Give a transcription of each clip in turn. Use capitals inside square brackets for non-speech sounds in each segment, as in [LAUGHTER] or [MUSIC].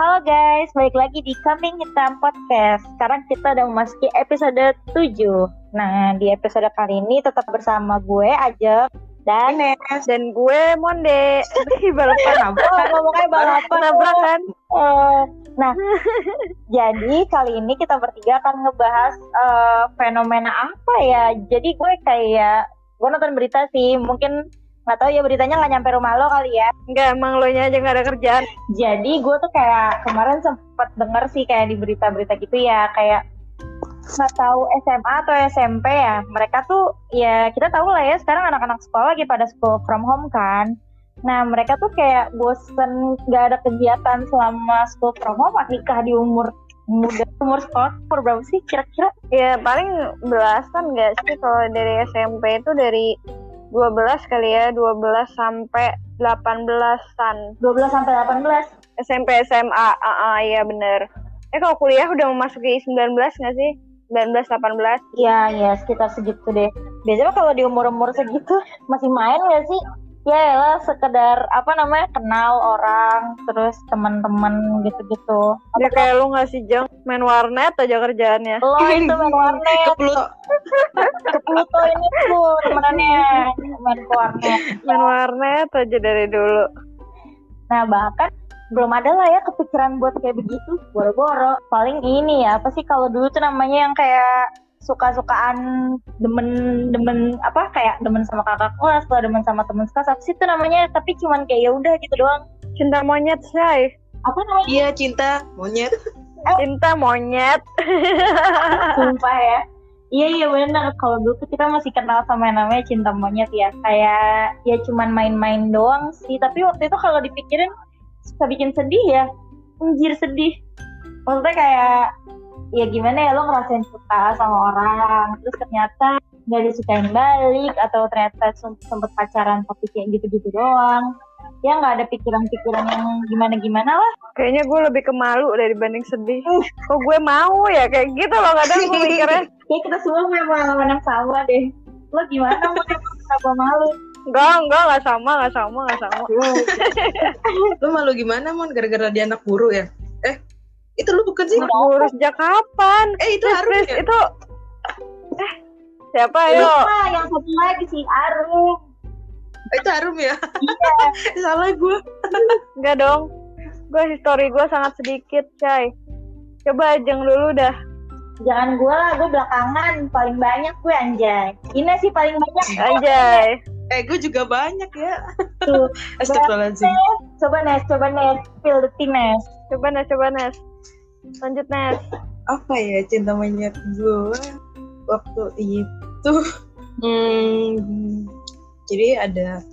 Halo guys, balik lagi di Kambing Hitam Podcast. Sekarang kita udah memasuki episode 7. Nah, di episode kali ini tetap bersama gue aja dan Ines. dan gue Monde balapan oh, [LAUGHS] ngomongnya balapan. tabrakan Eh, nah, jadi kali ini kita bertiga akan ngebahas eh, fenomena apa ya? Jadi gue kayak gue nonton berita sih, mungkin nggak tahu ya beritanya nggak nyampe rumah lo kali ya. enggak emang lo nya aja nggak ada kerjaan Jadi gue tuh kayak kemarin sempet denger sih kayak di berita-berita gitu ya kayak nggak tahu SMA atau SMP ya mereka tuh ya kita tahu lah ya sekarang anak-anak sekolah lagi pada school from home kan. Nah mereka tuh kayak bosen gak ada kegiatan selama school from home nikah di umur muda umur sekolah umur berapa sih kira-kira? ya paling belasan nggak sih kalau dari SMP itu dari 12 kali ya 12 sampai 18-an 12 sampai 18 SMP SMA ah ah, iya bener. Eh kalau kuliah udah memasuki 19 nggak sih? 19 18 Iya, ya sekitar segitu deh. Biasanya kalau di umur-umur segitu masih main gak sih? Ya lah sekedar apa namanya kenal orang, terus teman-teman gitu-gitu. ya kayak lu nggak sih jeng main warnet aja kerjaannya Lo itu main warnet, [LAUGHS] Ke Pluto. ke Pluto ini tuh temenannya main ke warnet. main warnet aja dari dulu Nah bahkan belum ada lah ya kepikiran buat kayak begitu, boro-boro. Paling ini ya, apa sih kalau dulu tuh namanya yang kayak suka-sukaan demen-demen apa kayak demen sama kakak kelas, kalau demen sama temen sekelas apa sih itu namanya? Tapi cuman kayak ya udah gitu doang. cinta monyet say Apa namanya? Iya cinta monyet. cinta monyet [LAUGHS] Sumpah ya. Iya iya benar. Kalau dulu tuh kita masih kenal sama yang namanya cinta monyet ya. Kayak ya cuman main-main doang sih. Tapi waktu itu kalau dipikirin suka bikin sedih ya. Anjir sedih. Maksudnya kayak ya gimana ya lo ngerasain suka sama orang terus ternyata nggak disukain balik atau ternyata sem- sempet pacaran tapi kayak gitu-gitu doang ya nggak ada pikiran-pikiran yang gimana-gimana lah Kayaknya gue lebih ke malu dari dibanding sedih. Kok gue mau ya kayak gitu loh kadang gue mikirnya. kayak [LAUGHS] kita semua punya pengalaman yang sama deh lo gimana mau kenapa malu Enggak, enggak, enggak sama, enggak sama, enggak sama. Lu [LAUGHS] malu gimana mon gara-gara dia anak buru ya? Eh itu lu bukan sih? Guru sejak kapan? Eh itu please, ya? itu eh siapa ayo? Lupa, yang satu lagi si Arum Eh, itu Harum ya? [LAUGHS] Salah gue. Enggak dong. Gue history gue sangat sedikit, Chay. Coba ajeng dulu dah. jangan gue lah gue belakangan paling banyak gue anjay ini sih paling banyak Anjay. Eh gue juga banyak ya. tuh [LAUGHS] Astagfirullahaladzim. coba Nes coba Nes the tea Nes Coba Nes, coba Nes. Lanjut Nes. Apa ya cinta monyet gue waktu itu? Hmm, jadi ada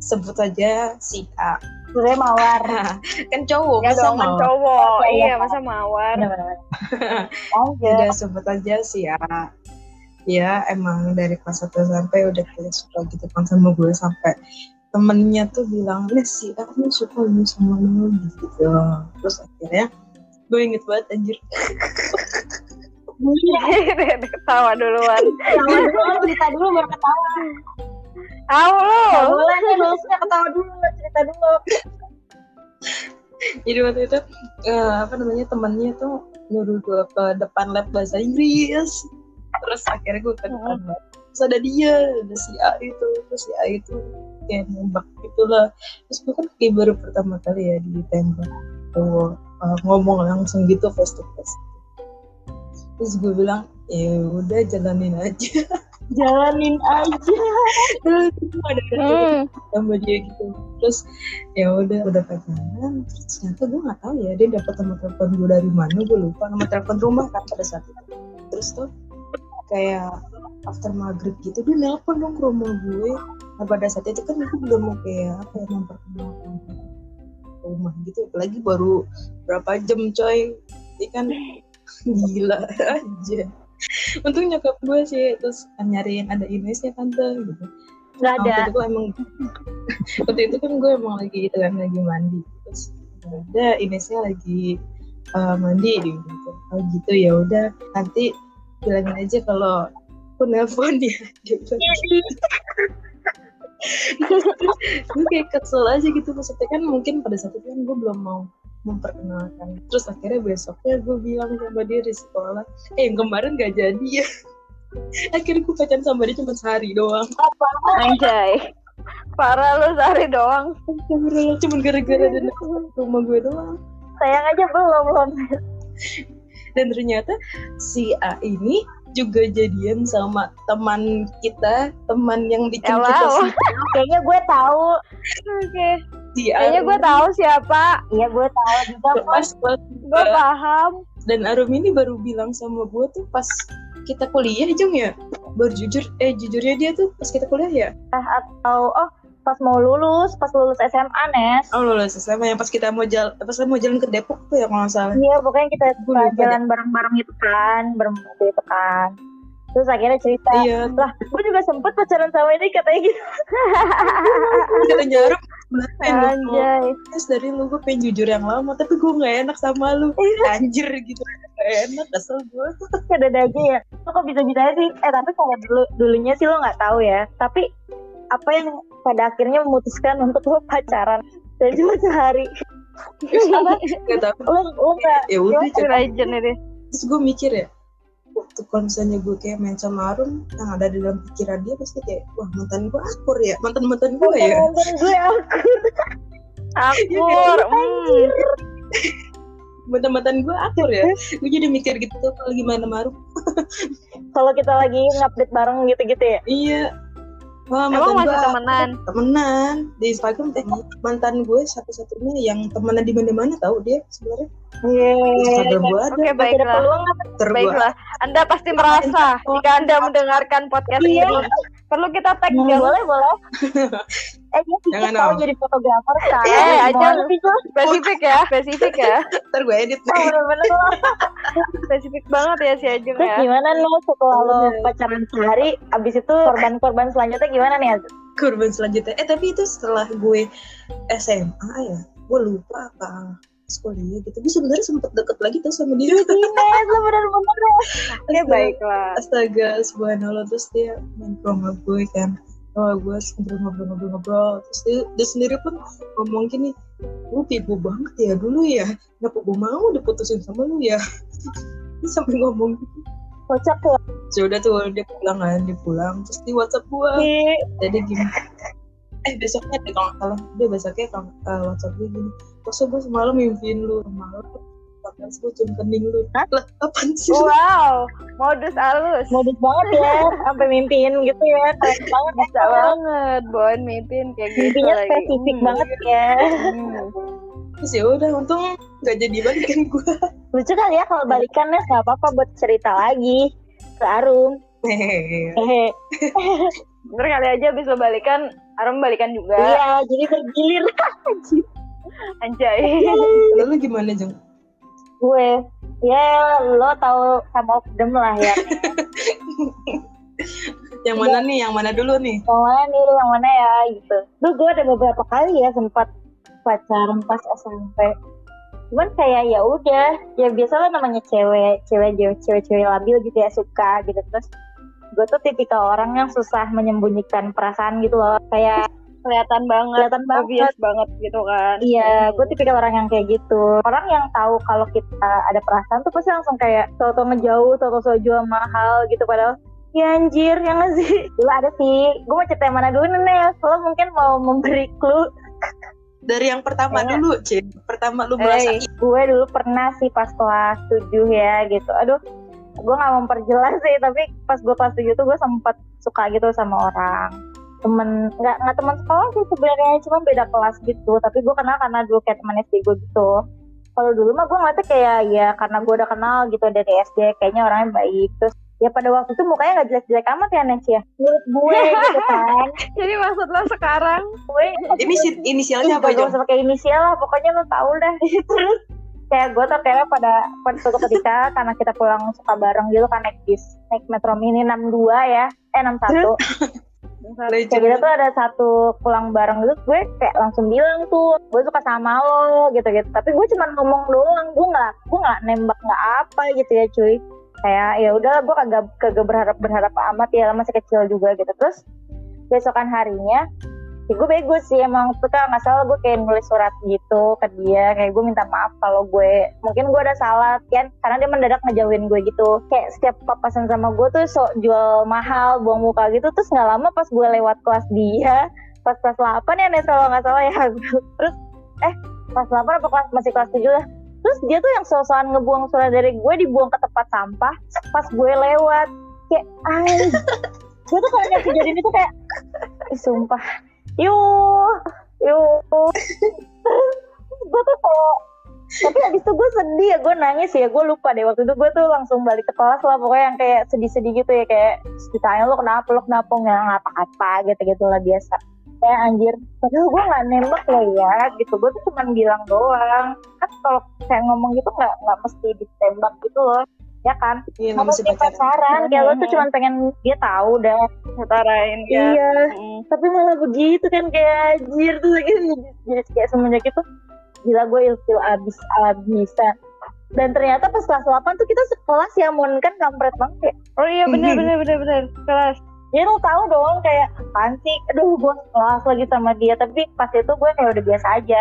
sebut aja si A. gue mawar [LAUGHS] kan cowok Ya masa dong, kan cowok. Iya, Iya, masa mawar. bener-bener lanjut udah sebut aja si A ya emang dari kelas 1 sampai udah kayak suka gitu kan sama gue sampai temennya tuh bilang Nes si A nih suka lu sama lu gitu terus akhirnya gue inget banget anjir. Ketawa duluan. ketawa dulu cerita dulu baru ketawa. Lu. Gak boleh nih dosnya ketawa dulu cerita dulu. Jadi waktu itu eh, apa namanya temennya tuh nyuruh gue ke depan lab bahasa Inggris. Terus akhirnya gue ke depan lab. Terus ada dia ada si A itu terus si A itu kayak nembak gitulah terus gue kan kayak baru pertama kali ya ditembak tuh eh, ngomong langsung gitu face to face. Terus gue bilang ya udah jalanin aja. [LAUGHS] Jalanin aja. Terus ada Hmm. sama dia gitu. Terus ya udah udah pacaran terus ternyata gue nggak tahu ya dia dapat nomor telepon gue dari mana gue lupa nomor telepon rumah kan pada saat itu. Terus tuh kayak after maghrib gitu dia nelpon dong ke rumah gue. Nah pada saat itu kan gue belum mau kayak apa ya memperkenalkan rumah gitu apalagi baru berapa jam coy. Ini kan [LAUGHS] gila aja. Untung nyokap gue sih terus nyariin ada Inesnya tante gitu. Nggak ada. waktu itu gue emang [LAUGHS] waktu itu kan gue emang lagi itu kan lagi mandi. Terus ada Inesnya lagi uh, mandi gitu. Oh gitu ya udah. Nanti bilangin aja kalau aku nelpon dia [LAUGHS] gitu gue kayak kesel aja gitu. Maksudnya kan mungkin pada saat itu kan gue belum mau memperkenalkan. Terus akhirnya besoknya gue bilang sama dia di sekolah eh yang kemarin gak jadi ya. [LAUGHS] Akhirnya gue pacaran sama dia cuma sehari doang. Anjay. Parah lu sehari doang. Cuma gara-gara datang ke rumah gue doang. Sayang aja belum belum. Dan ternyata si A ini juga jadian sama teman kita teman yang bikin Ya, kita kayaknya gue tahu. Oke. si A Kayaknya gue tahu siapa. iya gue tahu juga pas Gue paham. dan Arum ini baru bilang sama gue tuh pas kita kuliah Jung ya? Baru jujur eh jujurnya dia tuh pas kita kuliah ya? Atau oh pas mau lulus pas lulus SMA Nes oh lulus SMA yang pas kita mau jalan pas kita mau jalan ke Depok tuh ya kalau nggak salah Iya, pokoknya kita lupa jalan bareng-bareng gitu kan, berempat gitu kan. Terus akhirnya cerita, iya lah, gue juga sempet pacaran sama ini katanya gitu. kita pengen lu Anjay. terus dari lu gue pengen jujur yang lama tapi gue nggak enak sama lu anjir gitu gak enak kesel gue [LAUGHS] Ada aja ya. Lo kok bisa-bisa sih? Eh tapi kalau dulu dulunya sih lo nggak tahu ya. Tapi apa yang pada akhirnya memutuskan untuk lo [LAUGHS] pacaran dan cuma sehari. Lo lo nggak ya udah legend ini. terus gue mikir ya waktu kalau misalnya gue kayak main sama Arum yang ada di dalam pikiran dia pasti kayak wah mantan gue akur ya mantan mantan gue ya nonton gue aku. Akur. [LAUGHS] Hmm. mantan mantan gue akur ya gue jadi mikir gitu kalau gimana sama Arum [LAUGHS] Kalau kita lagi ngupdate bareng gitu-gitu ya. iya Wah, Emang mantan masih temenan? temenan di Instagram teh mantan gue satu-satunya yang temenan di mana-mana tahu dia sebenarnya Iya. Instagram gue ada Oke, ada baiklah. peluang apa? ter gue Baiklah. Anda pasti merasa jika Anda mendengarkan podcast Iya. ini. Perlu kita tag Jeng. boleh boleh. [LAUGHS] eh dia sih Jangan, tahu Om. jadi fotografer kan. Eh, aja. Sih, Cul? Spesifik ya, [LAUGHS] spesifik ya. ntar gue edit Oh, nih bener-bener lo. [LAUGHS] Spesifik banget ya si Ajeng Terus ya. gimana lo setelah lo Bener. pacaran sehari, abis itu korban-korban selanjutnya gimana nih? Az? korban selanjutnya eh tapi itu setelah gue SMA ya gue lupa apa kuliah gitu gue sebenarnya sempet deket lagi tuh sama dia Ines [LAUGHS] lo bener-bener ya. Oke, baiklah. astaga subhanallah terus dia main ke rumah gue kan oh gue ngobrol-ngobrol-ngobrol terus dia, dia sendiri pun ngomong gini lu pibu banget ya dulu ya. Kenapa gue mau diputusin sama lu ya? [LAUGHS] Dia sampai ngomong gitu. Kocak ya. sudah tuh dia pulang kan dia pulang. Terus di WhatsApp gue jadi gini. Eh besoknya deh kalau nggak salah. Dia besoknya kalau uh, WhatsApp gue gini. Masa gue semalam mimpiin lu? Semalam gue cium kening lu Hah? lah apaan sih? Wow, modus halus. Modus banget ya, [LAUGHS] sampai mimpiin gitu ya. Keren banget. Bisa banget, Bon, mimpin kayak gitu Mimpinya lagi. spesifik Hmm. banget ya. Hmm. terus ya udah untung nggak jadi balikan [LAUGHS] gue Lucu kali ya kalau balikannya nggak apa-apa buat cerita lagi ke Arum. Hehehe. Hehe. [LAUGHS] Ntar kali aja abis lo balikan, Arum balikan juga. Iya, jadi bergilir. Anjay. lalu gimana jeng gue. Ya lo tahu sama of them lah ya. [LAUGHS] Yang mana nih? Yang mana dulu nih? Yang mana nih? Yang mana ya? Gitu. Duh gue ada beberapa kali ya sempat pacaran pas SMP cuman kayak ya udah. Ya biasa lah namanya cewek cewek cewek cewek cewek labil gitu ya suka gitu. Terus gue tuh tipikal orang yang susah menyembunyikan perasaan gitu loh. Kayak Kelihatan banget, kelihatan banget obvious banget gitu kan. Iya, gue tipikal orang yang kayak gitu. Orang yang tahu kalau kita ada perasaan tuh pasti langsung kayak tau-tau ngejauh, tau-tau so jual mahal gitu. Padahal, ya anjir, yang nggak sih? [LAUGHS] Dulu ada sih. Gue mau cerita yang mana dulu nih? Lo mungkin mau memberi clue. dari yang pertama Kayaknya- dulu cek pertama lu Hey. merasa Gue dulu pernah sih pas kelas 7 ya gitu. Aduh, gue nggak memperjelas sih. Tapi pas gue kelas 7 tuh gue sempet suka gitu sama orang. Temen, nggak nggak teman sekolah sih sebenarnya, cuma beda kelas gitu. Tapi gue kenal karena dulu kayak teman SD gue gitu. kalau dulu mah gue ngeliatnya kayak ya karena gue udah kenal gitu dari SD kayaknya orangnya baik. Terus ya pada waktu itu mukanya nggak jelek-jelek amat ya Nes ya? Menurut gue gitu [LAUGHS] kan. Jadi maksud lo sekarang? Gue [LAUGHS] ini si inisialnya apa jeng usah pakai inisial lah pokoknya lo tau dah terus kayak gue tuh kayak pada pada suatu ketika karena kita pulang suka bareng gitu kan naik bis naik metro mini 62 ya eh 61 Boleh, kayak gitu tuh ada satu pulang bareng gitu gue kayak langsung bilang tuh gue suka sama lo gitu gitu tapi gue cuma ngomong doang gue nggak gue nggak nembak nggak apa gitu ya cuy. Kayak ya udah gue kagak kagak berharap berharap amat ya masih kecil juga gitu. Terus besokan harinya ya gue bego sih emang. Tuh kan nggak salah gue kayak nulis surat gitu ke dia. Kayak gue minta maaf kalau gue mungkin gue ada salah kan? Karena dia mendadak ngejauhin gue gitu. Kayak setiap papasan sama gue tuh sok jual mahal buang muka gitu. Terus nggak lama pas gue lewat kelas dia pas kelas 8 ya nih kalau nggak salah ya. [LAUGHS] Terus eh kelas 8 apa kelas masih kelas 7 lah. Terus dia tuh yang sosokan ngebuang surat dari gue dibuang ke tempat sampah pas gue lewat. Kayak ay [LAUGHS] gue tuh kalau kejadian itu kayak sumpah yuk yuk gue tuh kalau tapi abis itu gue sedih ya gue nangis ya. Gue lupa deh waktu itu gue tuh langsung balik ke kelas lah pokoknya yang kayak sedih-sedih gitu ya kayak ditanya lo kenapa? Lo kenapa? Nggak ngapa-apa gitu-gitu lah biasa. Kayak anjir. Padahal gue nggak nembak lo ya gitu. Gue tuh cuma bilang doang. Kan kalau kayak ngomong gitu nggak nggak mesti ditembak gitu loh ya kan? Iya, masih mesti pacaran. kayak lo tuh cuma pengen dia tahu dah Utarain ya. iya. Mm. tapi malah begitu kan kayak anjir tuh lagi jadi kayak semenjak itu gila gue ilfil abis abisan dan ternyata pas kelas 8 tuh kita sekelas ya Mon kan kampret banget ya. Oh iya benar benar benar benar kelas. jadi lo tahu dong kayak apaan sih? Aduh gue kelas lagi sama dia. Tapi pas itu gue kayak udah biasa aja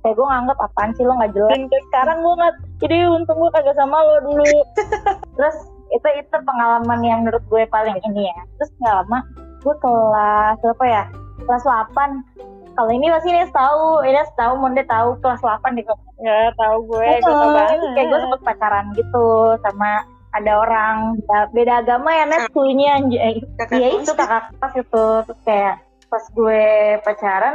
kayak gue nganggap apaan sih? Lo nggak jelas. Dan kayak sekarang gue nggak jadi untung gue kagak sama lo dulu. [LAUGHS] Terus itu itu pengalaman yang menurut gue paling ini ya. Terus nggak lama gue kelas berapa ya? Kelas 8 kalau ini pasti Ines tahu. Ines tahu Monde tahu kelas 8 di Ya tahu gue, gue tau banget. kayak gue sempet pacaran gitu sama ada orang. Beda- beda agama ya Nes kulinya anj- Kakak Iya kelas itu ya? kakak kelas itu. Terus kayak pas gue pacaran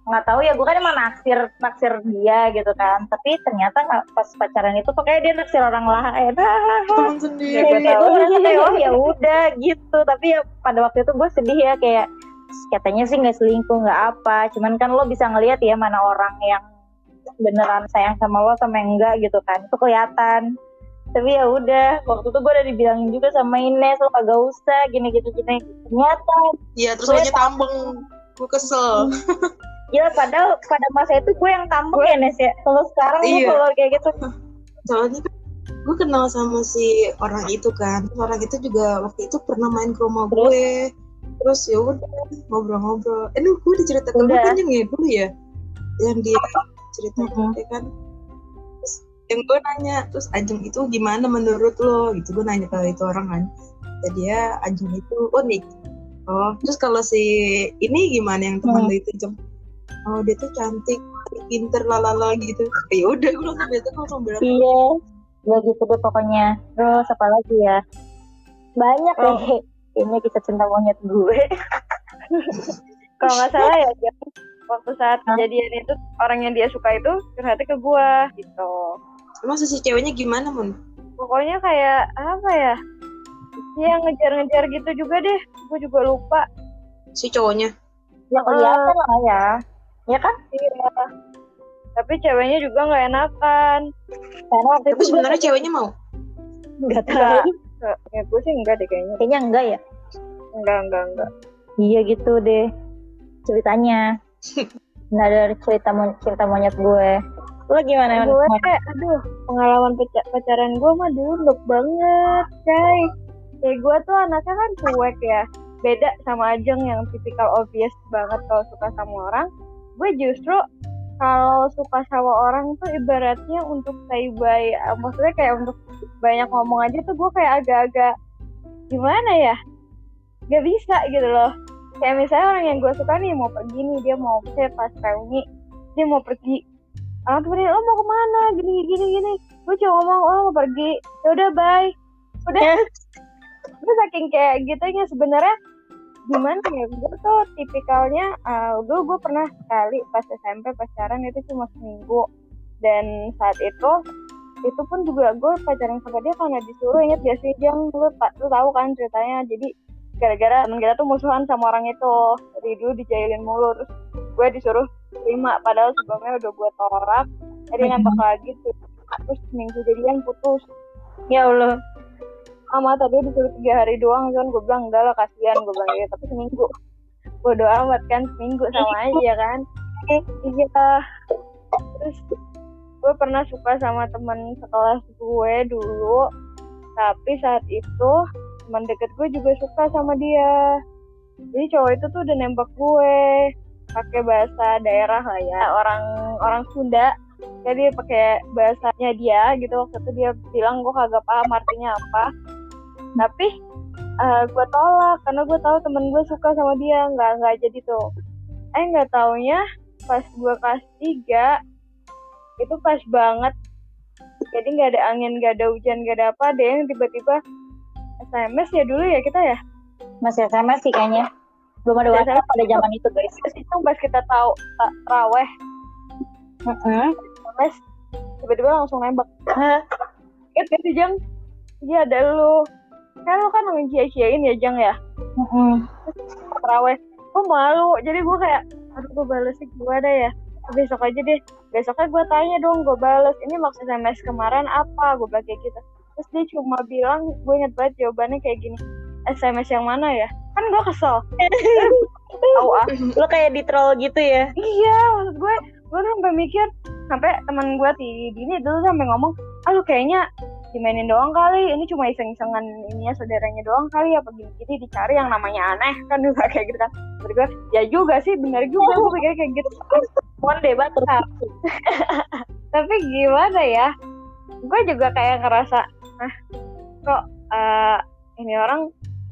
nggak tahu ya gue kan emang naksir naksir dia gitu kan. Tapi ternyata nggak pas pacaran itu kayak dia naksir orang lain. Teman Ya, sendiri. Gue kayak tahu. gue ngerasa kayak oh ya udah gitu. Tapi ya pada waktu itu gue sedih ya kayak katanya sih nggak selingkuh nggak apa. Cuman kan lo bisa ngelihat ya mana orang yang beneran sayang sama lo sama yang enggak gitu kan. Itu kelihatan. Tapi ya udah waktu itu gue udah dibilangin juga sama Ines lo kagak usah gini gitu gini. Ternyata iya terus aja tambeng. Gue kesel [LAUGHS] gila padahal pada masa itu gue yang tambeng ya Nes ya. Kalau sekarang gue Iya. kalau kayak gitu. Soalnya kan gue kenal sama si orang itu kan. Orang itu juga waktu itu pernah main ke rumah gue. Terus ya udah ngobrol-ngobrol. Eh ini gue diceritakan gue kan yang ya dulu ya? Yang dia cerita Mhm. ya kan? Terus yang gue nanya terus Ajeng itu gimana menurut lo? Gitu gue nanya ke itu orang kan. Kata dia Ajeng itu unik. Oh terus kalau si ini gimana yang teman Hmm. lo itu Jeng oh dia tuh cantik pinter lalala gitu ya udah gue langsung biasa langsung bilang Iya, ya gitu deh pokoknya. Terus apa lagi ya? Banyak Oh. deh. Ini kisah cinta monyet gue. [LAUGHS] Kalau nggak salah ya Jam, waktu saat kejadian itu orang yang dia suka itu curhatnya ke gue gitu. Emang si ceweknya gimana, Mun? Pokoknya kayak apa ya? Dia ngejar-ngejar gitu juga deh. Gue juga lupa. Si cowoknya. Ya kelihatan lah ya. Ya kan? Iya. Tapi ceweknya juga nggak enakan. Karena waktu Tapi itu sebenarnya ceweknya mau. nggak Enggak. tahu. Ya gue sih enggak deh kayaknya. Kayaknya enggak ya. Enggak, enggak, enggak. Iya gitu deh ceritanya. [LAUGHS] Nah dari cerita mon cerita monyet gue. Lo gimana? gue Mon? aduh pengalaman paca- pacaran gue mah dulu banget guys kayak gue tuh anaknya kan cuek ya beda sama Ajeng yang tipikal obvious banget kalau suka sama orang gue justru kalau suka sama orang tuh ibaratnya untuk say bye eh, maksudnya kayak untuk banyak ngomong aja tuh gue kayak agak-agak gimana ya? Gak bisa gitu loh. Kayak misalnya orang yang gue suka nih mau pergi nih dia mau misalnya pas reuni dia mau pergi ah temenin lo mau ke mana? Gini gini gini. Gue cuma ngomong oh mau pergi. Ya udah bye. Udah. Gue saking kayak gitunya sebenarnya gimana ya? Gue tuh tipikalnya uh, dulu gue pernah sekali pas SMP pacaran itu cuma seminggu. Dan saat itu itu pun juga gue pacaran sama dia karena disuruh inget gak sih jang? Lu, lu tahu kan ceritanya? Jadi gara-gara temen kita tuh musuhan sama orang itu. Dari dulu dijailin mulu terus gue disuruh terima. Padahal sebelumnya udah gue tolak jadi nembak lagi tuh. Terus seminggu jadian putus. Ya Allah. Sama tadi disuruh tiga hari doang kan gue bilang enggak lah kasihan. Gue bilang gitu. Tapi seminggu. Bodo amat kan? Seminggu sama aja kan? Iya. Terus gue pernah suka sama teman sekelas gue dulu. Tapi saat itu teman deket gue juga suka sama dia. Jadi cowok itu tuh udah nembak gue. Pakai bahasa daerah lah ya. Orang orang Sunda. Jadi pakai bahasanya dia gitu. Waktu itu dia bilang gue kagak paham artinya apa tapi uh, gue tolak karena gue tahu temen gue suka sama dia nggak nggak jadi tuh. Eh nggak taunya pas gue kelas tiga itu pas banget. Jadi nggak ada angin nggak ada hujan nggak ada apa deh yang tiba-tiba SMS ya dulu ya kita ya? Masih SMS sih kayaknya. Belum ada WhatsApp pada zaman itu guys. Itu pas kita tahu uh, raweh. Heeh. SMS tiba-tiba langsung nembak. Hah? Ingat gak sih Jang? Iya ada lu Kan lu kan ngecia-ciain ya Jang ya? Heeh. Terawih. Gue malu Jadi gue kayak Aduh gue balesnya gimana ya. Besok aja deh Besoknya gue tanya dong Gue bales. Ini maksud SMS kemarin apa? Gue bilang kayak gitu. Terus dia cuma bilang Gue inget banget jawabannya kayak gini SMS yang mana ya? Kan gue kesel. [LAUGHS] Tahu ah. Lo kayak di troll gitu ya? Iya, maksud gue, gue tuh sampai mikir, sampai teman gue di Dini dulu sampai ngomong, ah lu kayaknya dimainin doang kali, ini cuma iseng-isengan ininya saudaranya doang kali, apa gini-gini dicari yang namanya aneh kan juga [LAUGHS] kayak gitu kan. Gue, ya juga sih, bener juga. Gue pikir kayak gitu. day batur [LAUGHS] Tapi gimana ya, gue juga kayak ngerasa, ah kok eh, ini orang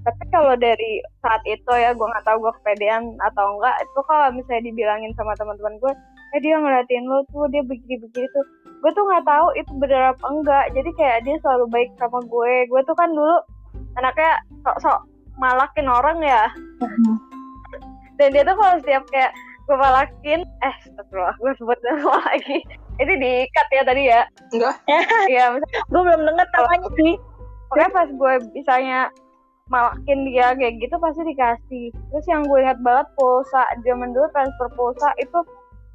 tapi kalau dari saat itu ya gue nggak tahu gue kepedean atau enggak itu kalau misalnya dibilangin sama teman-teman gue eh dia ngeliatin lo tuh dia begini-begini tuh gue tuh nggak tahu itu bener apa enggak. Jadi kayak dia selalu baik sama gue. Gue tuh kan dulu anaknya sok-sok malakin orang ya. Dan dia tuh kalau setiap kayak gue malakin eh astagfirullah gue sebut nama [LAUGHS] lagi. Ini diikat ya tadi ya? Enggak. [LAUGHS] Iya misalnya gue belum denger namanya sih. pokoknya pas gue bisanya malakin dia kayak gitu pasti dikasih. Terus yang gue ingat banget pulsa zaman dulu transfer pulsa itu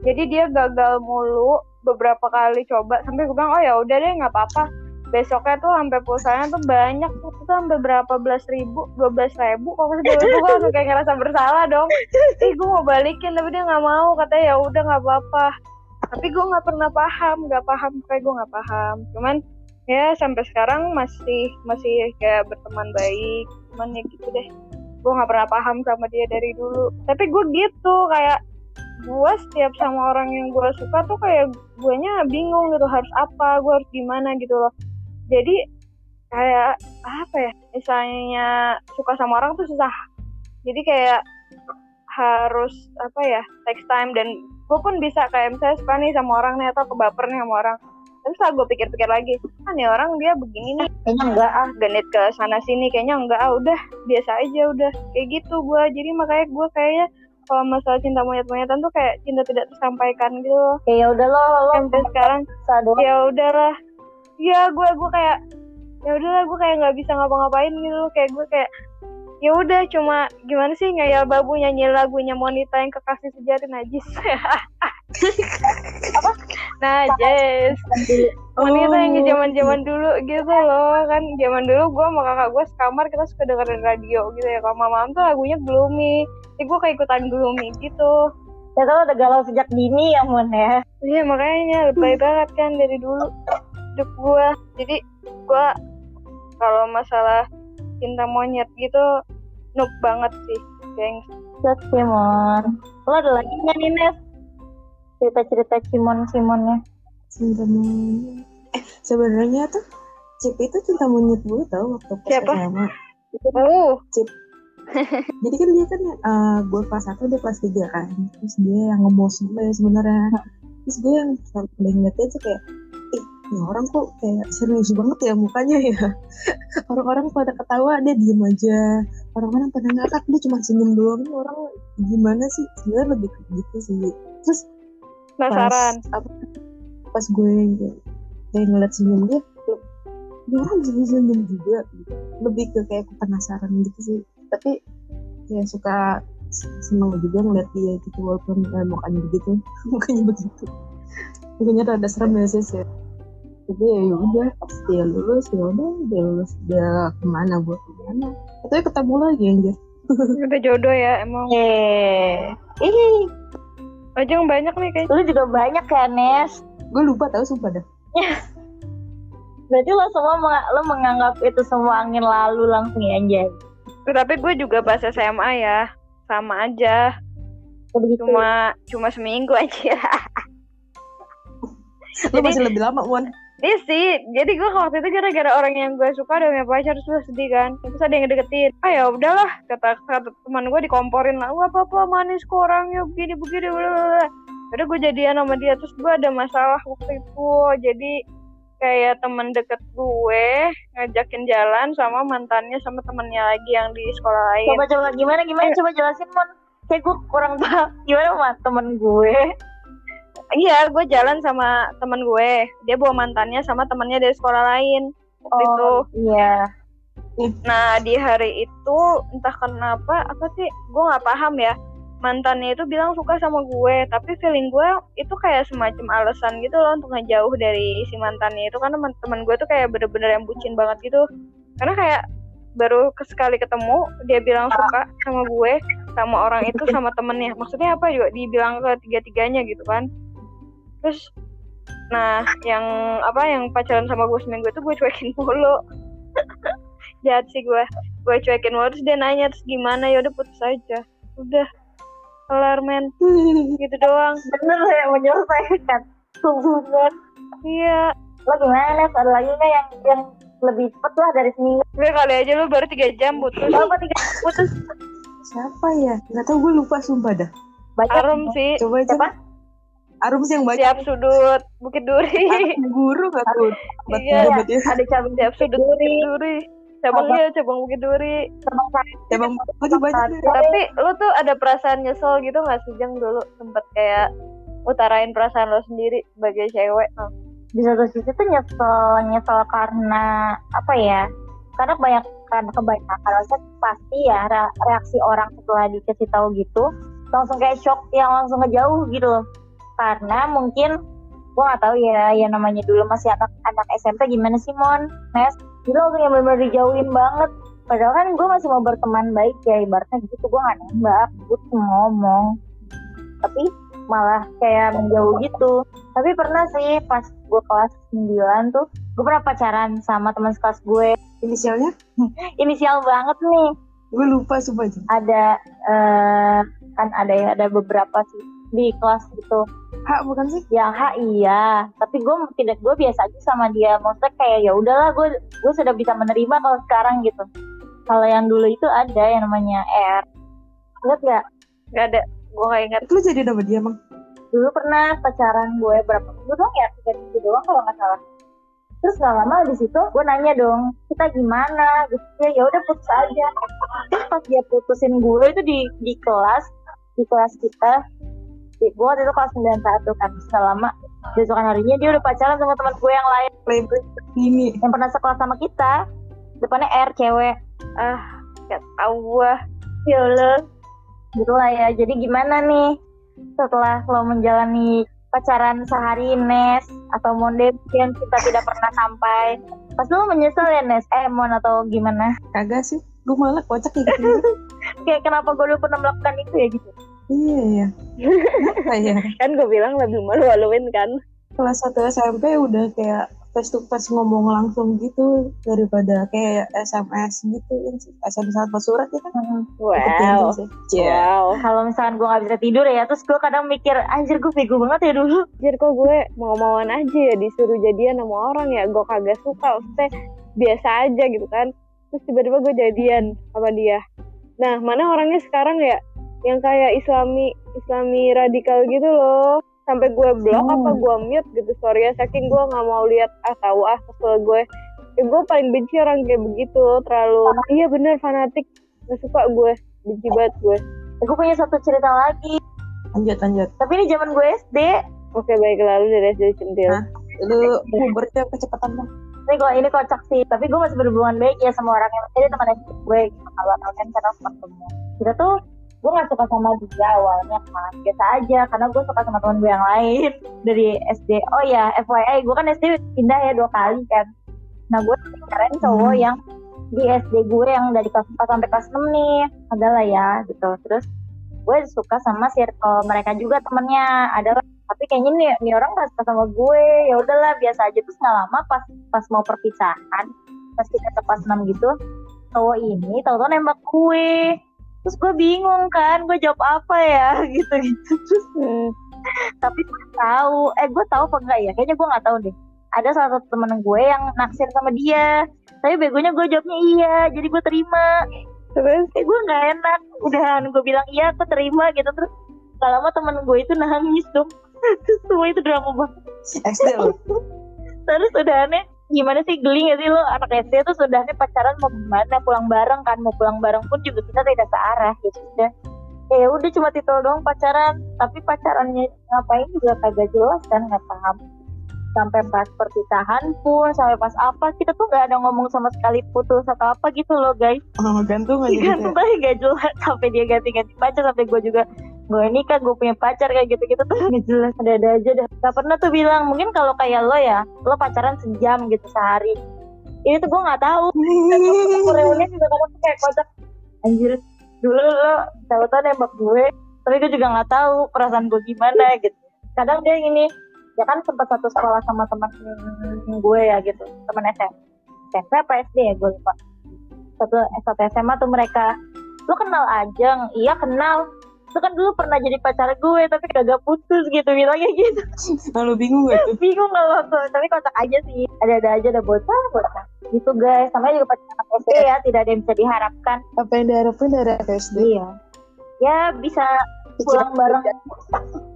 jadi dia gagal mulu beberapa kali coba sampai gue bilang oh ya udah deh nggak apa-apa. Besoknya tuh sampai pulsanya tuh banyak tuh sampai berapa belas ribu dua belas ribu kok dulu tuh gue langsung kayak ngerasa bersalah dong. Ih gue mau balikin tapi dia nggak mau katanya ya udah nggak apa-apa. Tapi gue nggak pernah paham nggak paham kayak gue nggak paham. Cuman ya sampai sekarang masih masih kayak berteman baik cuman ya gitu deh. Gue nggak pernah paham sama dia dari dulu. Tapi gue gitu kayak gue setiap sama orang yang gue suka tuh kayak guanya bingung gitu harus apa gue harus gimana gitu loh. Jadi kayak apa ya misalnya suka sama orang tuh susah. Jadi kayak harus apa ya takes time. Dan gue pun bisa kayak misalnya suka nih sama orang nih atau kebaper nih sama orang. Terus setelah gue pikir-pikir lagi kan ya orang dia begini nih kayaknya enggak ah genit ke sana sini kayaknya enggak ah udah biasa aja udah. Kayak gitu gue jadi makanya gue kayaknya kalau masalah cinta monyet-monyetan tuh kayak cinta tidak tersampaikan gitu. Loh kayak ya udah lo lo sampai sekarang ya udahlah. Ya gue gue kayak ya udahlah gue kayak nggak bisa ngapa-ngapain gitu. Loh. kayak gue kayak ya udah cuma gimana sih ngayal babu nyanyi lagunya Monita yang kekasih sejati najis. [LAUGHS] Apa najis Monita yang Oh. zaman zaman dulu gitu loh kan. Zaman dulu gue sama kakak gue sekamar kita suka dengerin radio gitu ya. Kalau malam tuh lagunya gloomy. Jadi gue kayak ikutan gloomy gitu. Ya kalau udah galau sejak dini ya mon ya. Iya makanya lebay banget kan dari dulu hidup gua. Jadi gua kalau masalah cinta monyet gitu noob banget sih, gengs. Cek Simon lo ada lagi nggak nih Nes cerita-cerita Simon Simonnya cinta monyet. Eh sebenarnya tuh Cip itu cinta monyet gue tau waktu pas Siapa? SMA Uh, [LAUGHS] jadi kan dia kan eh, gue kelas satu dia kelas tiga kan. Terus dia yang ngemos gue sebenarnya. Terus gue yang paling ngeliatnya tuh kayak ih ini orang kok kayak serius banget ya mukanya ya. [LAUGHS] Orang-orang pada ketawa dia diem aja. Orang-orang pada ngakak dia cuma senyum doang. Ini orang gimana sih? Sebenarnya lebih gitu sih. Terus penasaran. pas, apa, pas gue kayak, kayak ngeliat senyum dia ini orang bisa senyum juga? Lebih ke kayak penasaran gitu sih. Tapi ya suka seneng juga ngeliat dia gitu walaupun eh, mukanya begitu. [LAUGHS] Mukanya begitu. Mukanya rada serem ya sis ya. Tapi ya udah pas dia lulus ya udah dia lulus dia ke mana gue ke mana. Tapi ketemu lagi aja Udah jodoh ya emang. eh ih Ajeng banyak nih kayak. lu juga banyak ya Nes gue lupa tau sumpah dah [LAUGHS] berarti lo semua meng- lo menganggap itu semua angin lalu langsung ya anjay Tapi gue juga pas SMA ya, sama aja. Kayak begitu. cuma cuma seminggu aja Lu masih lebih lama, Wan. Iya sih, jadi gue waktu itu gara-gara orang yang gue suka udah punya pacar terus gue sedih kan. Terus ada yang deketin. Ah ya udahlah, kata kata teman gue dikomporin lah. Wah apa apa manis kok orangnya begini begini. Blablabla. Udah gue jadian sama dia terus gue ada masalah waktu itu. Jadi kayak temen deket gue ngajakin jalan sama mantannya sama temennya lagi yang di sekolah lain. Coba coba gimana gimana coba jelasin mon. Kayak gue kurang paham gimana sama temen gue. Iya, gue jalan sama temen gue. Dia bawa mantannya sama temennya dari sekolah lain. Waktu itu. Oh iya. Nah di hari itu entah kenapa apa sih gue nggak paham ya mantannya itu bilang suka sama gue tapi feeling gue itu kayak semacam alasan gitu loh untuk ngejauh dari si mantannya itu karena teman gue tuh kayak bener-bener yang bucin banget gitu karena kayak baru sekali ketemu dia bilang suka sama gue sama orang itu sama temennya. Maksudnya apa juga? Dibilang ke tiga-tiganya gitu kan. Terus nah yang apa yang pacaran sama gue seminggu itu gue cuekin mulu. [LAUGHS] Jahat sih gue gue cuekin mulu terus dia nanya terus gimana? Ya udah putus aja. Udah. Kelar men. Gitu doang. Bener ya menyelesaikan hubungan. iya. Lo gimana? Ada lagi nggak yang yang lebih cepet lah dari seminggu? gue kali aja lu baru tiga jam putus. Berapa tiga putus? Siapa ya? Gak tau gue lupa sumpah dah. Banyak. Arum sih Coba aja. Siapa? Arum sih yang baca. siap sudut bukit duri Arum guru gak tuh? Iya. ya. Ada cabang siap sudut bukit duri cabang Apa? iya cabang bukit duri cabang bang, gue coba aja. tapi lu tuh ada perasaan nyesel gitu nggak sih jeng dulu sempet kayak utarain perasaan lo sendiri sebagai cewek oh. di satu sisi tuh nyesel nyesel karena apa ya karena banyak karena kebanyakan maksudnya pasti ya re- reaksi orang setelah dikasih tahu gitu langsung kayak shock yang langsung ngejauh gitu karena mungkin gua nggak tahu ya yang namanya dulu masih anak anak SMP gimana sih mon? Nes? Jadi langsung yang benar dijauhin banget. Padahal kan gue masih mau berteman baik ya ibaratnya gitu gue gak nembak gue ngomong. Tapi malah kayak menjauh gitu. Tapi pernah sih pas gue kelas 9 tuh gue pernah pacaran sama teman sekelas gue. Inisialnya? [LAUGHS] inisial banget nih. Gue lupa sumpah aja. ada eh, kan ada ya ada beberapa sih di kelas gitu. Hak bukan sih? yang H iya. Tapi gue tidak gue biasa aja sama dia. Maksudnya kayak ya udahlah gue gue sudah bisa menerima kalau sekarang gitu. Kalau yang dulu itu ada yang namanya R. Ingat gak nggak ada gue nggak ingat. Lu jadi nama dia emang? dulu pernah pacaran gue berapa minggu dong ya? Tiga minggu doang kalau nggak salah. Terus nggak lama di situ gue nanya dong kita gimana? Gitu ya ya udah putus aja. Terus pas dia putusin gue itu di di kelas di kelas kita di, gue waktu itu kelas 91 kan terus nggak lama besokan harinya dia udah pacaran sama teman gue yang lain. Ini. yang pernah sekelas sama kita depannya R cewek. Ah nggak tahu gue ya Allah gitu lah ya jadi gimana nih setelah lo menjalani pacaran sehari Nes atau monde yang kita tidak pernah sampai pas lo menyesal ya Nes eh Mon atau gimana Kagak sih. Gue malah kocak kayak gitu. [LAUGHS] kayak kenapa gue dulu pernah melakukan itu ya gitu iya [LAUGHS] ya. Kenapa ya? kan gue bilang lebih malu-maluin kan Kelas 1 SMP udah kayak face to face ngomong langsung gitu daripada kayak SMS gitu kan sih. SMS atau surat ya kan. wow Ketinggian sih. Iya. wow kalau misalkan gue nggak bisa tidur ya terus gue kadang mikir anjir gue bego banget ya dulu Anjir kok gue mau-mauan aja ya disuruh jadian sama orang ya gue kagak suka maksudnya biasa aja gitu kan terus tiba-tiba gue jadian sama dia nah mana orangnya sekarang ya yang kayak islami islami radikal gitu loh sampai gue blok Hmm. apa gue mute gitu. Sorry ya saking gue nggak mau lihat ah tahu ah kesel gue. Ya gue paling benci orang kayak begitu terlalu iya bener fanatik. Gak suka gue benci banget gue. Gue punya satu cerita lagi. Lanjut lanjut. tapi ini zaman gue SD oke baik lalu dari SD centil. Hah? Lu pubernya kecepatan bang. ini kok ini kocak sih. Tapi gue masih berhubungan baik ya sama orang yang jadi teman SD gue. Gitu kalau kalian karena ketemu. Kita tuh gue gak suka sama dia awalnya kan biasa aja karena gue suka sama teman gue yang lain. Dari SD oh ya FYI gue kan SD pindah ya dua kali kan. Nah gue keren cowok Hmm. yang di SD gue yang dari kelas 4 sampai kelas 6 nih adalah ya gitu. Terus gue suka sama circle mereka juga temennya adalah tapi kayaknya nih, nih orang gak suka sama gue. Ya udahlah biasa aja. Terus nggak lama pas pas mau perpisahan pas kita ke kelas 6 gitu cowok ini tau-tau nembak gue terus gue bingung kan gue jawab apa ya? [LAUGHS] Gitu gitu terus Hmm. tapi gue tahu. Eh gue tahu apa enggak ya? Kayaknya gue nggak tahu deh. Ada salah satu temen gue yang naksir sama dia. Tapi begonya gue jawabnya iya jadi gue terima. Terus? Eh gue nggak enak. Udahan gue bilang iya aku terima gitu. Terus gak lama temen gue itu nangis dong. [LAUGHS] Terus semua itu drama banget. SD loh terus udahannya gimana sih geli gak sih lo? Anak SD tuh udahannya pacaran mau gimana? Pulang bareng kan mau pulang bareng pun juga kita tidak searah gitu udah ya udah cuma titel doang pacaran. Tapi pacarannya ngapain juga kagak jelas kan nggak paham. Sampai pas perpisahan pun sampai pas apa kita tuh nggak ada ngomong sama sekali putus atau apa gitu loh guys. Oh gantung aja gitu gantung tapi gak jelas sampai dia ganti-ganti pacar sampai gue juga gue ini kan gue punya pacar kayak gitu-gitu tuh. [LAUGHS] Gak jelas ada-ada aja dah. Gak pernah tuh bilang mungkin kalau kayak lo ya lo pacaran sejam gitu sehari. Ini tuh gue nggak tahu. [LAUGHS] Aku reuni juga kadang tuh kayak kocak. Anjir dulu lo tahu-tahu nembak gue tapi gue juga nggak tahu perasaan gue gimana gitu. Kadang dia gini ya kan sempat satu sekolah sama teman gue ya gitu teman SMP SMP apa SD ya gue lupa. Satu satu SMA tuh mereka lu kenal Ajeng? Iya kenal lu kan dulu pernah jadi pacar gue tapi kagak putus gitu bilangnya gitu. Lalu bingung gak tuh? Bingung kalau tuh tapi kocak aja sih. Ada-ada aja ada bocah bocah. Gitu guys. Namanya juga pacaran anak SD ya tidak ada yang bisa diharapkan. Apa yang diharapin dari SD iya. Ya bisa pulang bareng.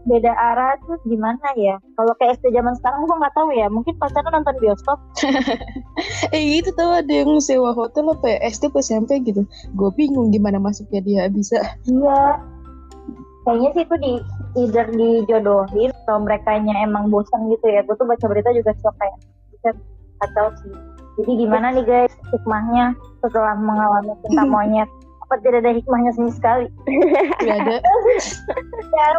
Beda arah tuh gimana ya? Kalau kayak SD zaman sekarang gue nggak tahu ya. Mungkin pacaran nonton bioskop. [LAUGHS] Eh itu tahu ada yang sewa hotel apa ya? SD apa SMP gitu. Gue bingung gimana masuknya dia bisa. Iya kayaknya sih itu di either dijodohin atau mereka emang bosan gitu ya. Gue tuh baca berita juga shock kayak bisa atau sih. Jadi gimana nih guys hikmahnya setelah mengalami cinta [LAUGHS] monyet? Apa tidak ada hikmahnya sama sekali? Gak ada kayak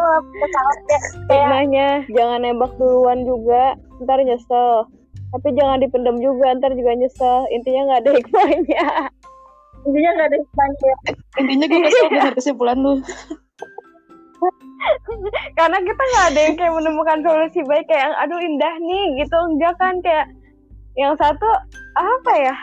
hikmahnya jangan nembak duluan juga, ntar nyesel. Tapi jangan dipendam juga, ntar juga nyesel. Intinya nggak ada hikmahnya. intinya nggak ada hikmahnya. Intinya gue kesel dengar kesimpulan lu [LAUGHS] Karena kita nggak ada yang kayak menemukan solusi baik kayak yang aduh indah nih gitu. Enggak kan kayak yang satu apa ya?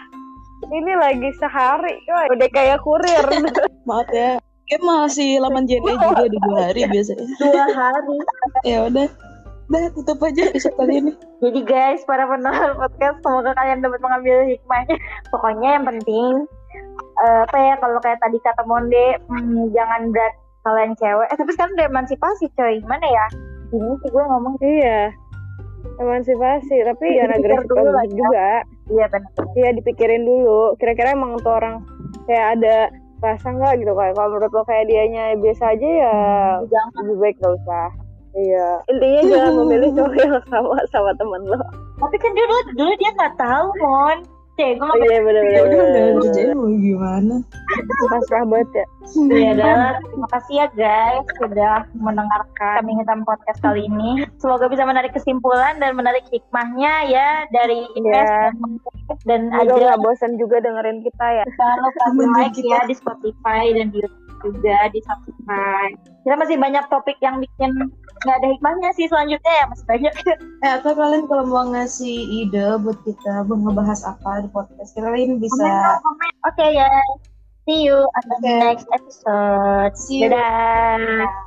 Ini lagi sehari, Wah, udah kayak kurir. [LAUGHS] maaf ya Kayak masih laman JNE juga di dua hari biasanya dua hari [LAUGHS] ya udah udah tutup aja episode kali ini Jadi guys, para pendengar podcast, semoga kalian dapat mengambil hikmahnya. Pokoknya yang penting, eh, apa ya, kalau kayak tadi kata Monde, hmm, jangan berat kalian cewek. Eh, tapi sekarang udah emansipasi coy, gimana ya? Ini sih gue ngomong, iya. Emansipasi, tapi Dipikir agresif dulu lah ya. juga. iya benar. Iya dipikirin dulu. Kira-kira emang tuh orang kayak ada rasa nggak gitu kayak kalau menurut lo kayak dianya biasa aja ya Jangan. lebih baik gak usah. Iya. Intinya jangan memilih cowok yang sama sama temen lo. Tapi kan dulu, dulu dia nggak tahu, Mon. Nggak Iya ya udah udah bener-bener. kerjain mau gimana Pasrah banget ya. Ya adalah terima kasih ya guys sudah mendengarkan kami hitam podcast kali ini. Semoga bisa menarik kesimpulan dan menarik hikmahnya ya dari Iya. dan Semoga aja nggak bosan juga dengerin kita ya. Jangan lupa like ya di Spotify dan di YouTube juga di subscribe. Kita masih banyak topik yang bikin nggak ada hikmahnya sih selanjutnya ya masih banyak. [LAUGHS] eh atau kalian kalau mau ngasih ide buat kita mau ngebahas apa di podcast kalian bisa Oke ya. See you on the next episode. See you. Dadah.